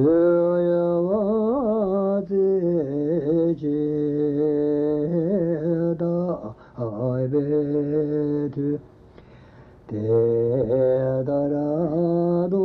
Tūyāyāvā tēcē dāi vētū, tētā rādhū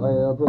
आया